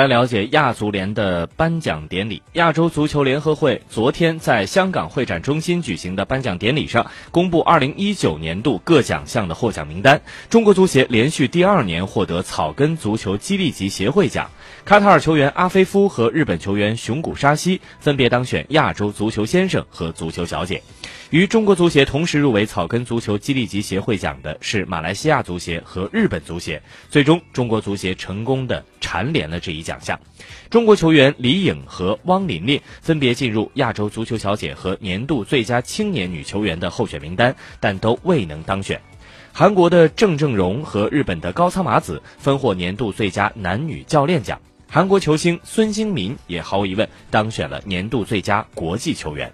来了解亚足联的颁奖典礼。亚洲足球联合会昨天在香港会展中心举行的颁奖典礼上，公布2019年度各奖项的获奖名单。中国足协连续第二年获得草根足球激励级协会奖，卡塔尔球员阿菲夫和日本球员熊谷沙希分别当选亚洲足球先生和足球小姐。与中国足协同时入围草根足球激励级协会奖的是马来西亚足协和日本足协。最终，中国足协成功的蝉联了这一奖项。中国球员李颖和汪琳琳分别进入亚洲足球小姐和年度最佳青年女球员的候选名单，但都未能当选。韩国的郑正荣和日本的高仓麻子分获年度最佳男女教练奖。韩国球星孙兴民也毫无疑问当选了年度最佳国际球员。